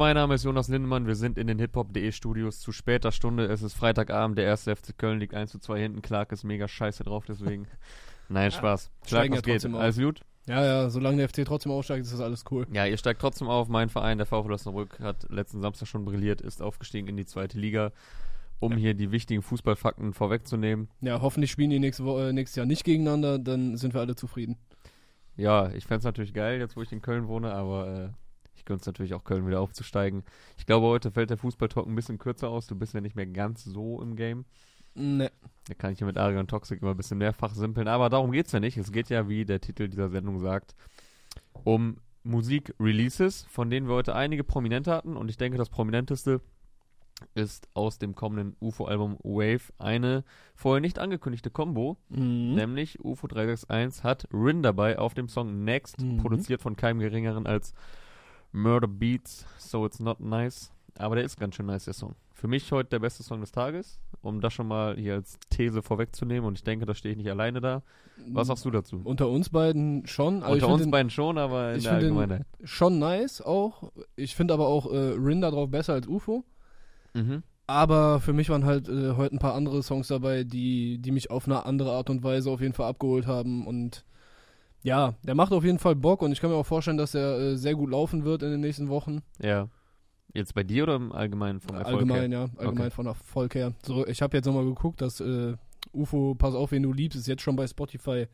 Mein Name ist Jonas Lindemann, wir sind in den hiphop.de Studios zu später Stunde. Es ist Freitagabend, der erste FC Köln liegt 1 zu 2 hinten. Clark ist mega scheiße drauf, deswegen. Nein, Spaß. Clark, steigen was ja geht? Alles gut? Ja, ja, solange der FC trotzdem aufsteigt, ist das alles cool. Ja, ihr steigt trotzdem auf. Mein Verein, der VfL Osnabrück, hat letzten Samstag schon brilliert, ist aufgestiegen in die zweite Liga. Um hier die wichtigen Fußballfakten vorwegzunehmen. Ja, hoffentlich spielen die nächste Wo äh, nächstes Jahr nicht gegeneinander, dann sind wir alle zufrieden. Ja, ich fände es natürlich geil, jetzt wo ich in Köln wohne, aber äh, ich gönn's natürlich auch Köln wieder aufzusteigen. Ich glaube, heute fällt der Fußballtalk ein bisschen kürzer aus. Du bist ja nicht mehr ganz so im Game. Ne. Da kann ich ja mit Arion Toxic immer ein bisschen mehrfach simpeln. Aber darum geht's ja nicht. Es geht ja, wie der Titel dieser Sendung sagt, um Musik-Releases, von denen wir heute einige Prominente hatten. Und ich denke, das prominenteste ist aus dem kommenden UFO-Album Wave eine vorher nicht angekündigte Combo. Mhm. Nämlich UFO 361 hat Rin dabei auf dem Song Next, Mhm. produziert von keinem geringeren als Murder Beats, So It's Not Nice. Aber der ist ganz schön nice, der Song. Für mich heute der beste Song des Tages, um das schon mal hier als These vorwegzunehmen. Und ich denke, da stehe ich nicht alleine da. Was sagst du dazu? Unter uns beiden schon. Unter uns den beiden schon, aber in ich der Allgemeinheit. schon nice auch. Ich finde aber auch äh, Rin da drauf besser als UFO. Mhm. Aber für mich waren halt äh, heute ein paar andere Songs dabei, die, die mich auf eine andere Art und Weise auf jeden Fall abgeholt haben. Und ja, der macht auf jeden Fall Bock und ich kann mir auch vorstellen, dass er äh, sehr gut laufen wird in den nächsten Wochen. Ja. Jetzt bei dir oder im Allgemeinen vom Erfolg allgemein, her? ja. Allgemein Okay. von Erfolg her. So, ich habe jetzt nochmal geguckt, dass äh, UFO, pass auf, wen du liebst, ist jetzt schon bei Spotify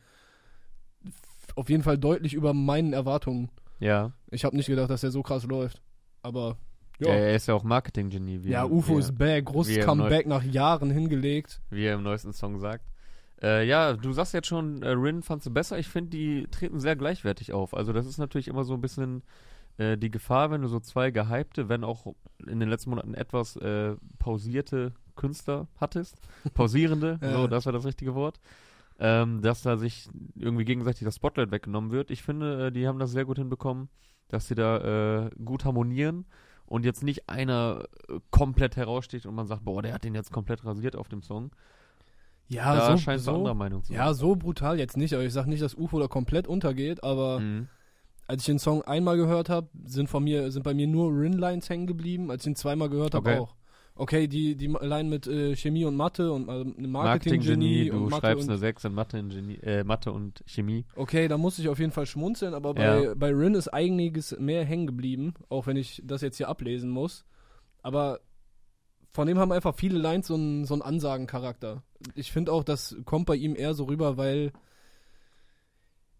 auf jeden Fall deutlich über meinen Erwartungen. Ja. Ich habe nicht gedacht, dass der so krass läuft. Aber ja. Er ist ja auch Marketing-Genie. ja er- UFO ist back, großes er Comeback nach Jahren hingelegt. wie er im neuesten Song sagt. Äh, ja, du sagst jetzt schon, äh, Rin fandst du besser. Ich finde, die treten sehr gleichwertig auf. Also das ist natürlich immer so ein bisschen äh, die Gefahr, wenn du so zwei gehypte, wenn auch in den letzten Monaten etwas äh, pausierte Künstler hattest. Pausierende, so, das war das richtige Wort. Ähm, dass da sich irgendwie gegenseitig das Spotlight weggenommen wird. Ich finde, äh, die haben das sehr gut hinbekommen, dass sie da äh, gut harmonieren und jetzt nicht einer komplett heraussticht und man sagt, boah, der hat den jetzt komplett rasiert auf dem Song. Ja, da so, scheinst du so, anderer Meinung zu ja, so brutal jetzt nicht. Aber ich sag nicht, dass UFO da komplett untergeht, aber Mhm. als ich den Song einmal gehört habe, sind von mir, sind bei mir nur Rin-Lines hängen geblieben. Als ich ihn zweimal gehört habe, Okay. auch. Okay, die, die Line mit äh, Chemie und Mathe und äh, Marketing-Genie, Marketing-Genie du und Mathe schreibst und eine 6 in Mathe, in Genie, äh, Mathe und Chemie. Okay, da muss ich auf jeden Fall schmunzeln, aber bei, Ja. bei Rin ist einiges mehr hängen geblieben, auch wenn ich das jetzt hier ablesen muss. Aber von dem haben einfach viele Lines so einen, so einen Ansagencharakter. Ich finde auch, das kommt bei ihm eher so rüber, weil.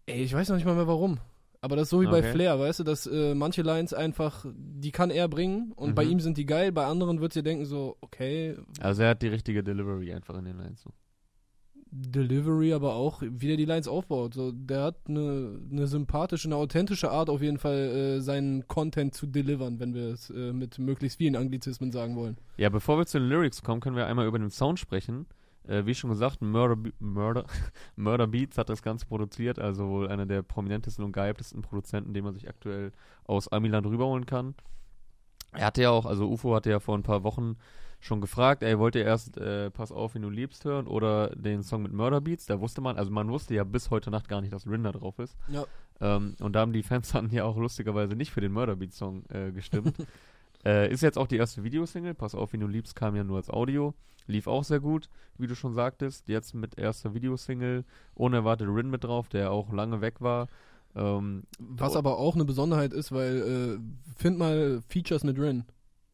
Ey, ich weiß noch nicht mal mehr warum. Aber das ist so wie bei Okay. Flair, weißt du, dass äh, manche Lines einfach, die kann er bringen und Mhm. bei ihm sind die geil, bei anderen wird ihr denken so, okay, Also er hat die richtige Delivery einfach in den Lines. So. Delivery, aber auch, wie der die Lines aufbaut. So, der hat eine, eine sympathische, eine authentische Art, auf jeden Fall äh, seinen Content zu delivern, wenn wir es äh, mit möglichst vielen Anglizismen sagen wollen. Ja, bevor wir zu den Lyrics kommen, können wir einmal über den Sound sprechen. Äh, wie schon gesagt, Murder, Murder, Murder Beats hat das Ganze produziert, also wohl einer der prominentesten und gehyptesten Produzenten, den man sich aktuell aus Amiland rüberholen kann. Er hatte ja auch, also UFO hatte ja vor ein paar Wochen schon gefragt, ey, wollt ihr erst äh, Pass auf, wenn du liebst hören oder den Song mit Murder Beats? Da wusste man, also man wusste ja bis heute Nacht gar nicht, dass Rin da drauf ist. Ja. Ähm, und da haben die Fans dann ja auch lustigerweise nicht für den Murder Beats Song äh, gestimmt. äh, ist jetzt auch die erste Videosingle, Pass auf, wenn du liebst, kam ja nur als Audio. Lief auch sehr gut, wie du schon sagtest. Jetzt mit erster Videosingle, unerwartet Rin mit drauf, der auch lange weg war. Ähm, Was aber auch eine Besonderheit ist, weil, äh, find mal Features mit Rin.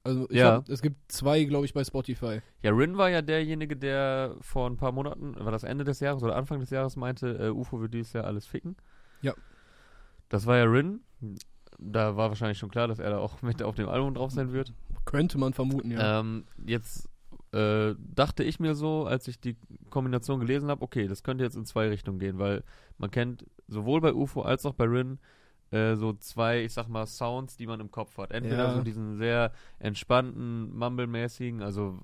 Also, Ja. hab, es gibt zwei, glaube ich, bei Spotify. Ja, Rin war ja derjenige, der vor ein paar Monaten, war das Ende des Jahres oder Anfang des Jahres meinte, äh, UFO wird dieses Jahr alles ficken. Ja. Das war ja Rin. Da war wahrscheinlich schon klar, dass er da auch mit auf dem Album drauf sein wird. Könnte man vermuten, ja. Ähm, jetzt äh, dachte ich mir so, als ich die Kombination gelesen habe, okay, das könnte jetzt in zwei Richtungen gehen, weil man kennt sowohl bei UFO als auch bei Rin äh, so zwei, ich sag mal, Sounds, die man im Kopf hat. Entweder Ja. so diesen sehr entspannten, Mumble-mäßigen, also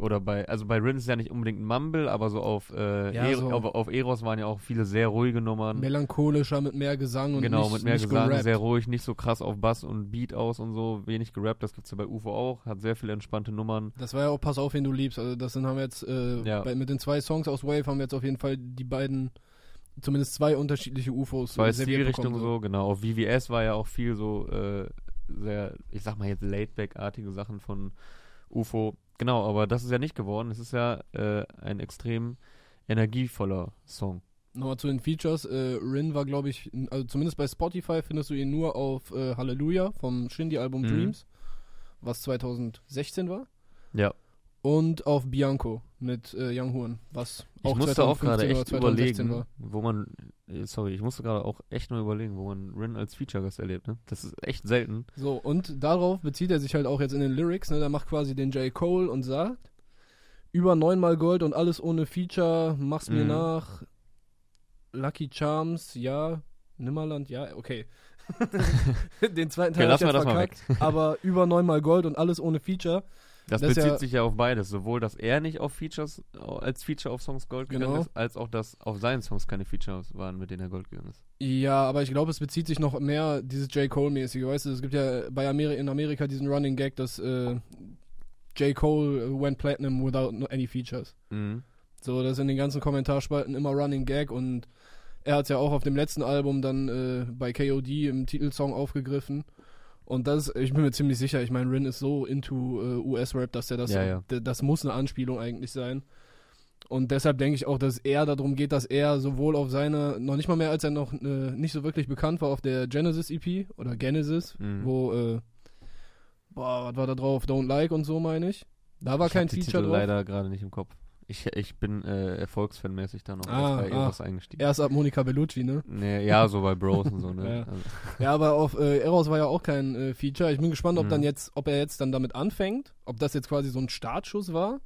oder bei, also bei Rin ist ja nicht unbedingt ein Mumble, aber so auf, äh, Ja, E- so- auf, auf Eros waren ja auch viele sehr ruhige Nummern. Melancholischer mit mehr Gesang und genau, nicht, mit mehr Gesang, gerappt. sehr ruhig, nicht so krass auf Bass und Beat aus und so, wenig gerappt, das gibt's ja bei UFO auch, hat sehr viele entspannte Nummern. Das war ja auch Pass auf, wen du liebst. Also das sind, haben wir jetzt, äh, Ja. bei, mit den zwei Songs aus Wave haben wir jetzt auf jeden Fall die beiden, zumindest zwei unterschiedliche UFOs. Zwei serviert Stilrichtungen bekommen, so, genau. Auf VVS war ja auch viel so äh, sehr, ich sag mal jetzt Laidback-artige Sachen von UFO. Genau, aber das ist ja nicht geworden. Es ist ja äh, ein extrem energievoller Song. Nochmal zu den Features. Äh, Rin war, glaube ich, also zumindest bei Spotify findest du ihn nur auf äh, Hallelujah vom Shindy-Album Mhm. Dreams, was 2016 war. Ja. Und auf Bianco mit äh, Young Horn, was Ich auch musste auch 2015 gerade echt 2016 überlegen, wo man, äh, sorry, ich musste gerade auch echt nur überlegen, wo man Rin als Feature-Gast erlebt, ne? Das ist echt selten. So, und darauf bezieht er sich halt auch jetzt in den Lyrics, ne? Der macht quasi den J. Cole und sagt, über neunmal Gold und alles ohne Feature, mach's mir Mhm. nach. Lucky Charms, ja. Nimmerland, ja, okay. den zweiten Teil Okay, hab ich jetzt verkackt, aber über neunmal Gold und alles ohne Feature. Das, Das bezieht ja- sich ja auf beides. Sowohl, dass er nicht auf Features, als Feature auf Songs Gold gegangen Genau. ist, als auch, dass auf seinen Songs keine Features waren, mit denen er Gold gegangen ist. Ja, aber ich glaube, es bezieht sich noch mehr dieses J. Cole-mäßige, weißt du, es gibt ja bei Ameri in Amerika diesen Running Gag, dass äh, J. Cole went platinum without any features. Mhm. So, das ist in den ganzen Kommentarspalten immer Running Gag und er hat es ja auch auf dem letzten Album dann äh, bei KOD im Titelsong aufgegriffen. Und das, ich bin mir ziemlich sicher, ich meine, Rin ist so into äh, US-Rap, dass er das, Ja, ja. das muss eine Anspielung eigentlich sein. Und deshalb denke ich auch, dass er darum geht, dass er sowohl auf seine, noch nicht mal mehr, als er noch äh, nicht so wirklich bekannt war, auf der Genesis EP oder Genesis, Mhm. wo, äh, boah, was war da drauf? Don't Like und so, meine ich. Da war ich kein Feature Titel drauf. leider gerade nicht im Kopf. Ich, ich bin äh, erfolgsfanmäßig da noch Ah, bei ah. irgendwas eingestiegen. Erst ab Monica Bellucci, ne? Nee, ja, so bei Bros und so, ne? Ja. Also, Ja, aber auf äh, Eros war ja auch kein äh, Feature. Ich bin gespannt, ob Mhm. dann jetzt, ob er jetzt dann damit anfängt, ob das jetzt quasi so ein Startschuss war.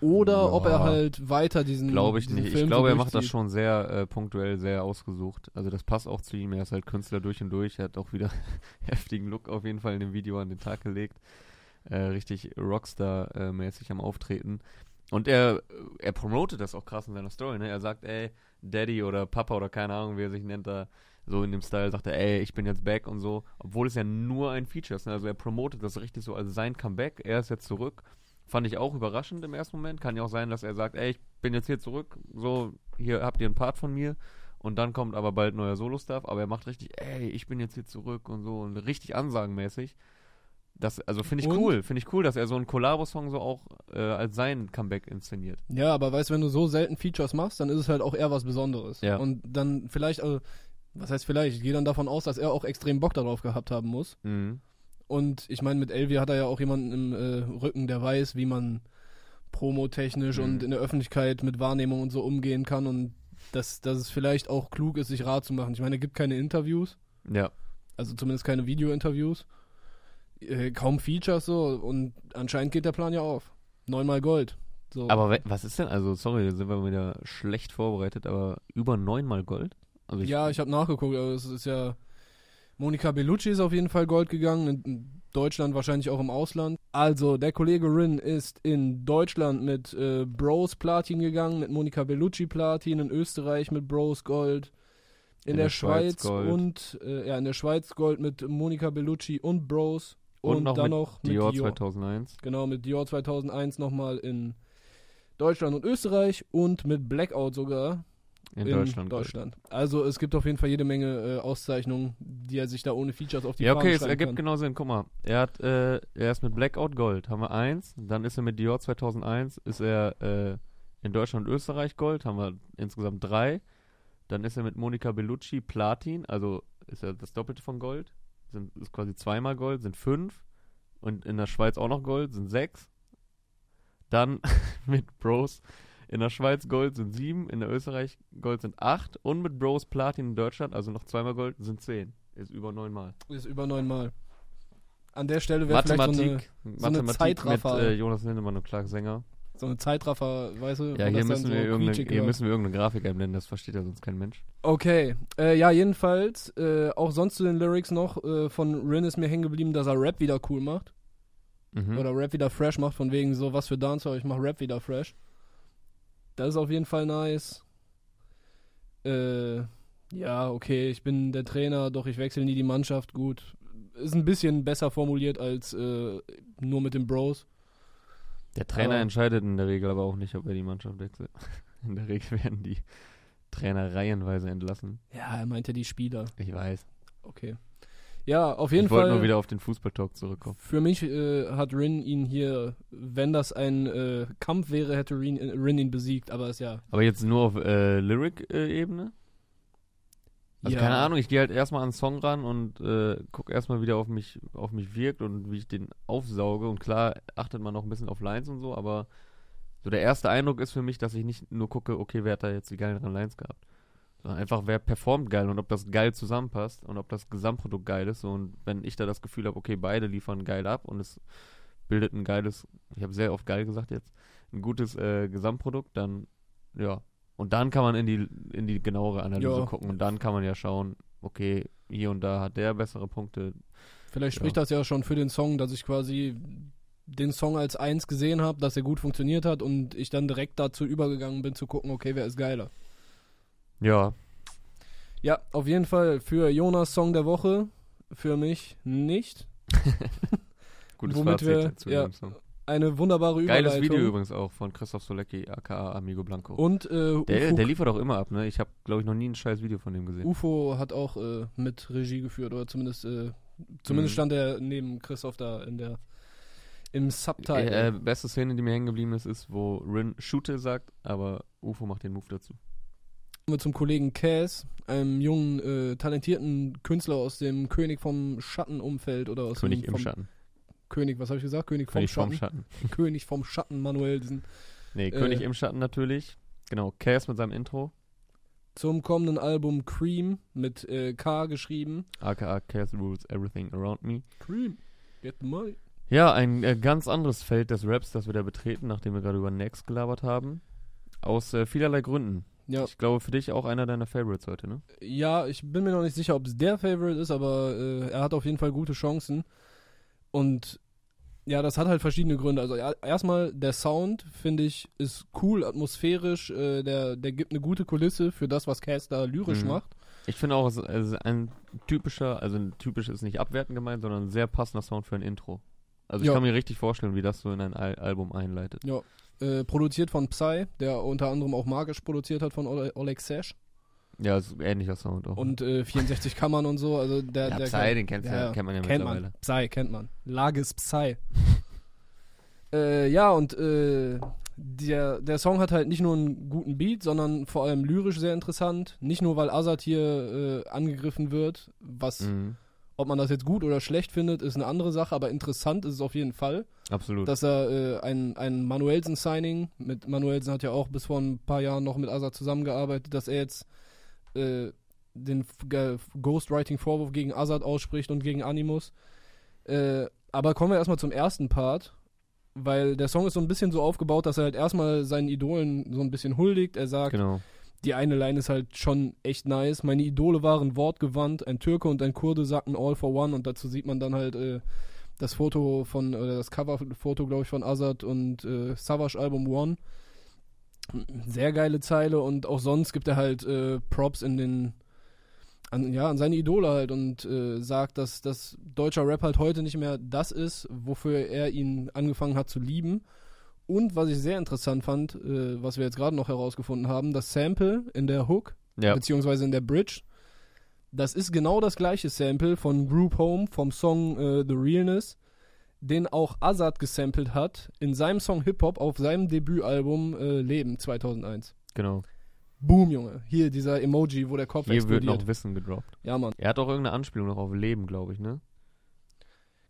Oder Ja. ob er halt weiter diesen. glaube ich diesen nicht. Film Ich glaube, so er macht das schon sehr äh, punktuell, sehr ausgesucht. Also das passt auch zu ihm. Er ist halt Künstler durch und durch. Er hat auch wieder heftigen Look auf jeden Fall in dem Video an den Tag gelegt. Äh, richtig Rockstar-mäßig am Auftreten. Und er, er promotet das auch krass in seiner Story. Ne? Er sagt, ey, Daddy oder Papa oder keine Ahnung, wie er sich nennt, da so in dem Style, sagt er, ey, ich bin jetzt back und so. Obwohl es ja nur ein Feature ist. Ne? Also er promotet das richtig so als sein Comeback. Er ist jetzt zurück. Fand ich auch überraschend im ersten Moment. Kann ja auch sein, dass er sagt, ey, ich bin jetzt hier zurück. So, hier habt ihr einen Part von mir. Und dann kommt aber bald neuer Solo-Stuff. Aber er macht richtig, ey, ich bin jetzt hier zurück und so. Und richtig ansagenmäßig. Das, also finde ich Und? cool. Finde ich cool, dass er so einen Collabo-Song so auch äh, als sein Comeback inszeniert. Ja, aber weißt du, wenn du so selten Features machst, dann ist es halt auch eher was Besonderes. Ja. Und dann vielleicht, also, was heißt vielleicht? Ich gehe dann davon aus, dass er auch extrem Bock darauf gehabt haben muss. Mhm. Und ich meine, mit Elvi hat er ja auch jemanden im äh, Rücken, der weiß, wie man promotechnisch Mhm. und in der Öffentlichkeit mit Wahrnehmung und so umgehen kann und dass, dass es vielleicht auch klug ist, sich rat zu machen. Ich meine, er gibt keine Interviews, Ja. also zumindest keine Video-Interviews, äh, kaum Features so und anscheinend geht der Plan ja auf. Neunmal Gold. So. Aber was ist denn, also sorry, da sind wir wieder schlecht vorbereitet, aber über neunmal Gold? Also ja, ich habe nachgeguckt, aber es ist ja. Monika Bellucci ist auf jeden Fall Gold gegangen, in Deutschland wahrscheinlich auch im Ausland. Also, der Kollege Rin ist in Deutschland mit äh, Bros Platin gegangen, mit Monika Bellucci Platin, in Österreich mit Bros Gold, in, der, Schweiz, Gold. und äh, ja, in der Schweiz Gold mit Monika Bellucci und Bros Und noch dann mit noch mit Dior Dior. 2001. Genau, mit Dior 2001 nochmal in Deutschland und Österreich und mit Blackout sogar In, in Deutschland. Deutschland. Also es gibt auf jeden Fall jede Menge äh, Auszeichnungen, die er sich da ohne Features auf die Ja, okay, es ergibt kann. genau Sinn. Guck mal, er hat, äh, er ist mit Blackout Gold, haben wir eins. Dann ist er mit Dior 2001, ist er äh, in Deutschland und Österreich Gold, haben wir insgesamt drei. Dann ist er mit Monika Bellucci Platin, also ist er das Doppelte von Gold. Sind, ist quasi zweimal Gold, sind fünf. Und in der Schweiz auch noch Gold, sind sechs. Dann mit Bros in der Schweiz Gold sind sieben, in der Österreich Gold sind acht. Und mit Bros Platin in Deutschland, also noch zweimal Gold, sind zehn. Ist über neunmal. Ist über neunmal. An der Stelle wäre vielleicht so eine, Mathematik, eine Mathematik mit Zeitraffer. äh, Jonas Lindemann und Clark Sänger. So eine Zeitraffer, weißt du? Ja, hier müssen, so wir irgendeine, hier müssen wir irgendeine Grafik einblenden, das versteht ja sonst kein Mensch. Okay, äh, ja, jedenfalls, äh, auch sonst zu den Lyrics noch, äh, von Rin ist mir hängen geblieben, dass er Rap wieder cool macht. Mhm. Oder Rap wieder fresh macht, von wegen so, was für Dancer, ich mach Rap wieder fresh. Das ist auf jeden Fall nice. Äh, ja, okay, ich bin der Trainer, doch ich wechsle nie die Mannschaft, gut. Ist ein bisschen besser formuliert als äh, nur mit den Bros. Der Trainer aber- entscheidet in der Regel aber auch nicht, ob er die Mannschaft wechselt. In der Regel werden die Trainer reihenweise entlassen. Ja, er meinte die Spieler. Ich weiß. Okay. Ja, auf jeden ich wollte Fall. nur wieder auf den Fußballtalk zurückkommen. Für mich äh, hat Rin ihn hier, wenn das ein äh, Kampf wäre, hätte Rin, Rin ihn besiegt, aber ist ja. Aber jetzt nur auf äh, Lyric-Ebene? Also ja, keine Ahnung, ich gehe halt erstmal an den Song ran und äh, gucke erstmal, wie der auf mich, auf mich wirkt und wie ich den aufsauge. Und klar achtet man noch ein bisschen auf Lines und so, aber so der erste Eindruck ist für mich, dass ich nicht nur gucke, okay, wer hat da jetzt die geileren Lines gehabt. Sondern einfach, wer performt geil und ob das geil zusammenpasst und ob das Gesamtprodukt geil ist. Und wenn ich da das Gefühl habe, okay, beide liefern geil ab und es bildet ein geiles, ich habe sehr oft geil gesagt jetzt, ein gutes äh, Gesamtprodukt, dann ja. Und dann kann man in die, in die genauere Analyse Ja. gucken und dann kann man ja schauen, okay, hier und da hat der bessere Punkte. Vielleicht spricht Ja. das ja schon für den Song, dass ich quasi den Song als eins gesehen habe, dass er gut funktioniert hat und ich dann direkt dazu übergegangen bin zu gucken, okay, wer ist geiler. Ja, Ja, auf jeden Fall für Jonas Song der Woche, für mich nicht. gutes Womit Fazit wir- zu ja, dem Song. Eine wunderbare Überleitung. Geiles Video übrigens auch von Christoph Solecki, aka Amigo Blanco. Und äh, der, UFO, der liefert auch immer ab, ne? Ich habe, glaube ich, noch nie ein scheiß Video von dem gesehen. UFO hat auch äh, mit Regie geführt oder zumindest äh, zumindest Mhm. stand er neben Christoph da in der im Subtitle. Äh, beste Szene, die mir hängen geblieben ist, ist, wo Rin Shoote sagt, aber UFO macht den Move dazu. Kommen wir zum Kollegen Cass, einem jungen, äh, talentierten Künstler aus dem König vom Schattenumfeld oder aus König dem im vom Schatten. König, was habe ich gesagt? König vom König vom Schatten. Schatten. König vom Schatten Manuelsen. Nee, Äh, König im Schatten natürlich. Genau, Chaos mit seinem Intro, Zum kommenden Album Cream mit äh, K geschrieben. aka Chaos Rules Everything Around Me. Cream. Get the money. Ja, ein äh, ganz anderes Feld des Raps, das wir da betreten, nachdem wir gerade über Next gelabert haben. Aus äh, vielerlei Gründen. Ja, Ich glaube, für dich auch einer deiner Favorites heute, ne? ja, ich bin mir noch nicht sicher, ob es der Favorite ist, aber äh, er hat auf jeden Fall gute Chancen. Und ja, das hat halt verschiedene Gründe. Also ja, erstmal der Sound, finde ich, ist cool, atmosphärisch. Äh, der, der gibt eine gute Kulisse für das, was Cass da lyrisch Mhm. macht. Ich finde auch, es ist ist ein typischer, also ein typisch ist nicht abwertend gemeint, sondern ein sehr passender Sound für ein Intro. Also ich Ja. kann mir richtig vorstellen, wie das so in ein Al Album einleitet. Ja. Äh, produziert von Psy, der unter anderem auch Magisch produziert hat von Ole Oleg Sesh. Ja, ist ein ähnlicher Sound auch. Und äh, 64 Kammern und so. Also der, ja, der Psy, den kennst ja, ja, kennt man ja kennt mittlerweile. man. Psy, kennt man. Lages Psy. äh, ja, und äh, der, der Song hat halt nicht nur einen guten Beat, sondern vor allem lyrisch sehr interessant. Nicht nur, weil Azad hier äh, angegriffen wird, was, Mhm, ob man das jetzt gut oder schlecht findet, ist eine andere Sache, aber interessant ist es auf jeden Fall, absolut. dass er äh, ein, ein Manuelsen-Signing, mit Manuelsen hat ja auch bis vor ein paar Jahren noch mit Azad zusammengearbeitet, dass er jetzt äh, den Ghostwriting-Vorwurf gegen Azad ausspricht und gegen Animus. Äh, aber kommen wir erstmal zum ersten Part, weil der Song ist so ein bisschen so aufgebaut, dass er halt erstmal seinen Idolen so ein bisschen huldigt. Er sagt, genau. die eine Line ist halt schon echt nice. Meine Idole waren wortgewandt, ein Türke und ein Kurde sagten All for One und dazu sieht man dann halt äh, das Foto von, oder das Coverfoto, glaube ich, von Azad und äh, Savage Album One. Sehr geile Zeile und auch sonst gibt er halt äh, Props in den, an, ja, an seine Idole halt und äh, sagt, dass das deutscher Rap halt heute nicht mehr das ist, wofür er ihn angefangen hat zu lieben. Und was ich sehr interessant fand, äh, was wir jetzt gerade noch herausgefunden haben, das Sample in der Hook, Ja, beziehungsweise in der Bridge, das ist genau das gleiche Sample von Group Home vom Song äh, The Realness, den auch Azad gesampelt hat in seinem Song Hip Hop auf seinem Debütalbum äh, Leben 2001. genau. Boom, Junge. Hier dieser Emoji, wo der Kopf Hier wird explodiert. noch Wissen gedroppt. ja, Mann. Er hat auch irgendeine Anspielung noch auf Leben, glaube ich, ne?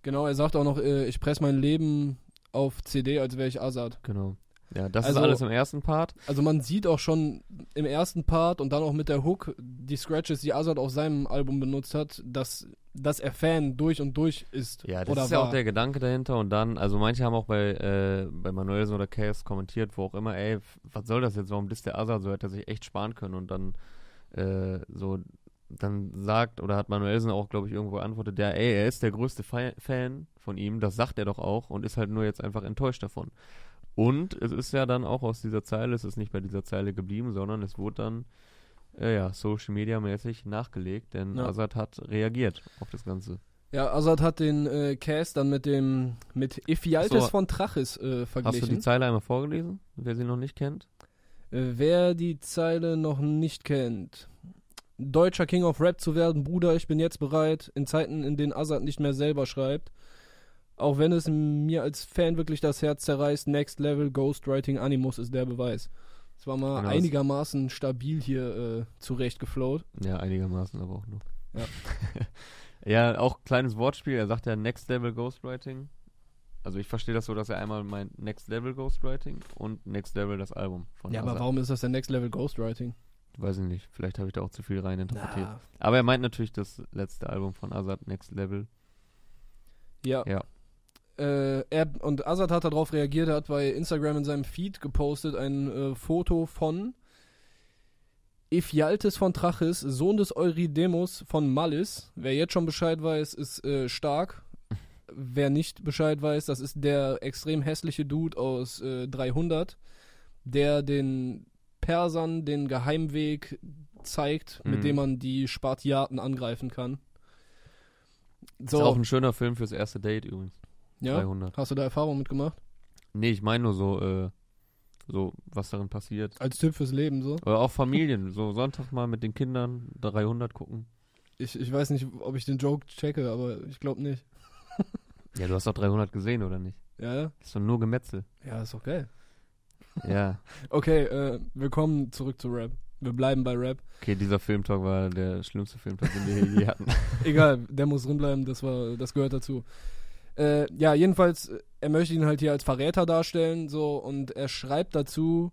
Genau, er sagt auch noch, äh, ich presse mein Leben auf CD, als wäre ich Azad. Genau. Ja, das Also- ist alles im ersten Part. Also man sieht auch schon im ersten Part und dann auch mit der Hook die Scratches, die Azad auf seinem Album benutzt hat, dass, dass er Fan durch und durch ist. Ja, das ist ja war. auch der Gedanke dahinter. Und dann, also manche haben auch bei, äh, bei Manuelsen oder Chaos kommentiert, wo auch immer, ey, was soll das jetzt? Warum disst der Azad so? Hätte er sich echt sparen können. Und dann äh, so, dann sagt, oder hat Manuelsen auch, glaube ich, irgendwo antwortet, der, ey, er ist der größte Fa Fan von ihm, das sagt er doch auch und ist halt nur jetzt einfach enttäuscht davon. Und es ist ja dann auch aus dieser Zeile, es ist nicht bei dieser Zeile geblieben, sondern es wurde dann, äh, ja, Social Media mäßig nachgelegt, denn Ja. Azad hat reagiert auf das Ganze. Ja, Azad hat den äh, Cast dann mit dem mit Ephialtes So. von Trachis äh, Hast du die verglichen. Zeile einmal vorgelesen, wer sie noch nicht kennt? Äh, wer die Zeile noch nicht kennt. deutscher King of Rap zu werden, Bruder, ich bin jetzt bereit, in Zeiten, in denen Azad nicht mehr selber schreibt. Auch wenn es mir als Fan wirklich das Herz zerreißt, Next Level Ghostwriting Animus ist der Beweis. Es war mal Genau, einigermaßen stabil hier äh, zurecht geflowt. Ja, einigermaßen aber auch nur. Ja. ja, auch kleines Wortspiel. Er sagt ja Next Level Ghostwriting. Also ich verstehe das so, dass er einmal meint Next Level Ghostwriting und Next Level das Album von Ja, aber Azad. warum ist das denn Next Level Ghostwriting? Weiß ich nicht. Vielleicht habe ich da auch zu viel rein interpretiert. Na, Aber er meint natürlich das letzte Album von Azad, Next Level. ja. Ja. Äh, er, und Azad hat darauf reagiert, er hat bei Instagram in seinem Feed gepostet ein äh, Foto von Ephialtes von Trachis, Sohn des Eurydemos von Mallis. Wer jetzt schon Bescheid weiß, ist äh, stark. Wer nicht Bescheid weiß, das ist der extrem hässliche Dude aus äh, 300, der den Persern den Geheimweg zeigt, Mhm. mit dem man die Spartiaten angreifen kann. Ist auch So, ein schöner Film fürs erste Date übrigens. Ja? 300. Hast du da Erfahrung mitgemacht? Nee, ich meine nur so, äh, so, was darin passiert. Als Tipp fürs Leben so? Oder auch Familien. so Sonntag mal mit den Kindern 300 gucken. Ich, ich weiß nicht, ob ich den Joke checke, aber ich glaube nicht. Ja, du hast doch 300 gesehen, oder nicht? Ja, ist doch nur Gemetzel. Ja, ist doch geil. Ja. Okay, äh, wir kommen zurück zu Rap. Wir bleiben bei Rap. Okay, dieser Filmtalk war der schlimmste Filmtalk, den wir je hatten. Egal, der muss drinbleiben, das, war, das gehört dazu. Äh, ja, jedenfalls, äh, er möchte ihn halt hier als Verräter darstellen, so, und er schreibt dazu,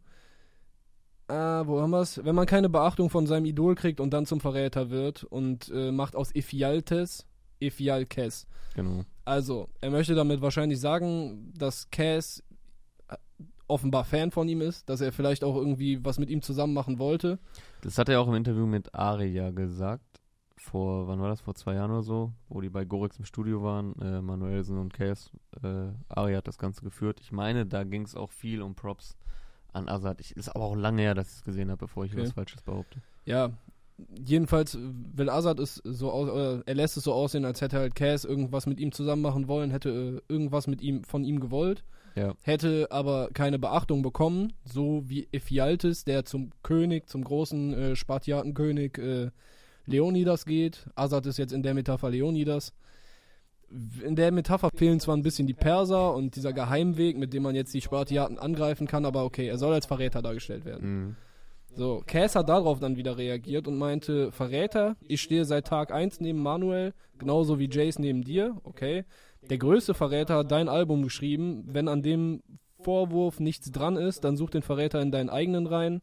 ah, wo haben wir's? Wenn man keine Beachtung von seinem Idol kriegt und dann zum Verräter wird und äh, macht aus Ephialtes Ephialkes. Genau. Also, er möchte damit wahrscheinlich sagen, dass Cass äh, offenbar Fan von ihm ist, dass er vielleicht auch irgendwie was mit ihm zusammen machen wollte. Das hat er auch im Interview mit Aria gesagt. Vor, wann war das? Vor zwei Jahren oder so, wo die bei Gorix im Studio waren, äh, Manuelsen und Case. Äh, Aria hat das Ganze geführt. Ich meine, da ging es auch viel um Props an Azad. Ich, ist aber auch lange her, dass ich es gesehen habe, bevor ich Okay. was Falsches behaupte. Ja, jedenfalls will Azad es so aus, oder er lässt es so aussehen, als hätte halt Cass irgendwas mit ihm zusammen machen wollen, hätte äh, irgendwas mit ihm von ihm gewollt, Ja. hätte aber keine Beachtung bekommen, so wie Ephialtes, der zum König, zum großen äh, Spartiatenkönig äh, Leonidas geht. Azad ist jetzt in der Metapher Leonidas. In der Metapher fehlen zwar ein bisschen die Perser und dieser Geheimweg, mit dem man jetzt die Spartiaten angreifen kann, aber okay, er soll als Verräter dargestellt werden. Mhm. So, Cass hat darauf dann wieder reagiert und meinte, Verräter, ich stehe seit Tag 1 neben Manuel, genauso wie Jace neben dir, okay. Der größte Verräter hat dein Album geschrieben, wenn an dem Vorwurf nichts dran ist, dann such den Verräter in deinen eigenen rein,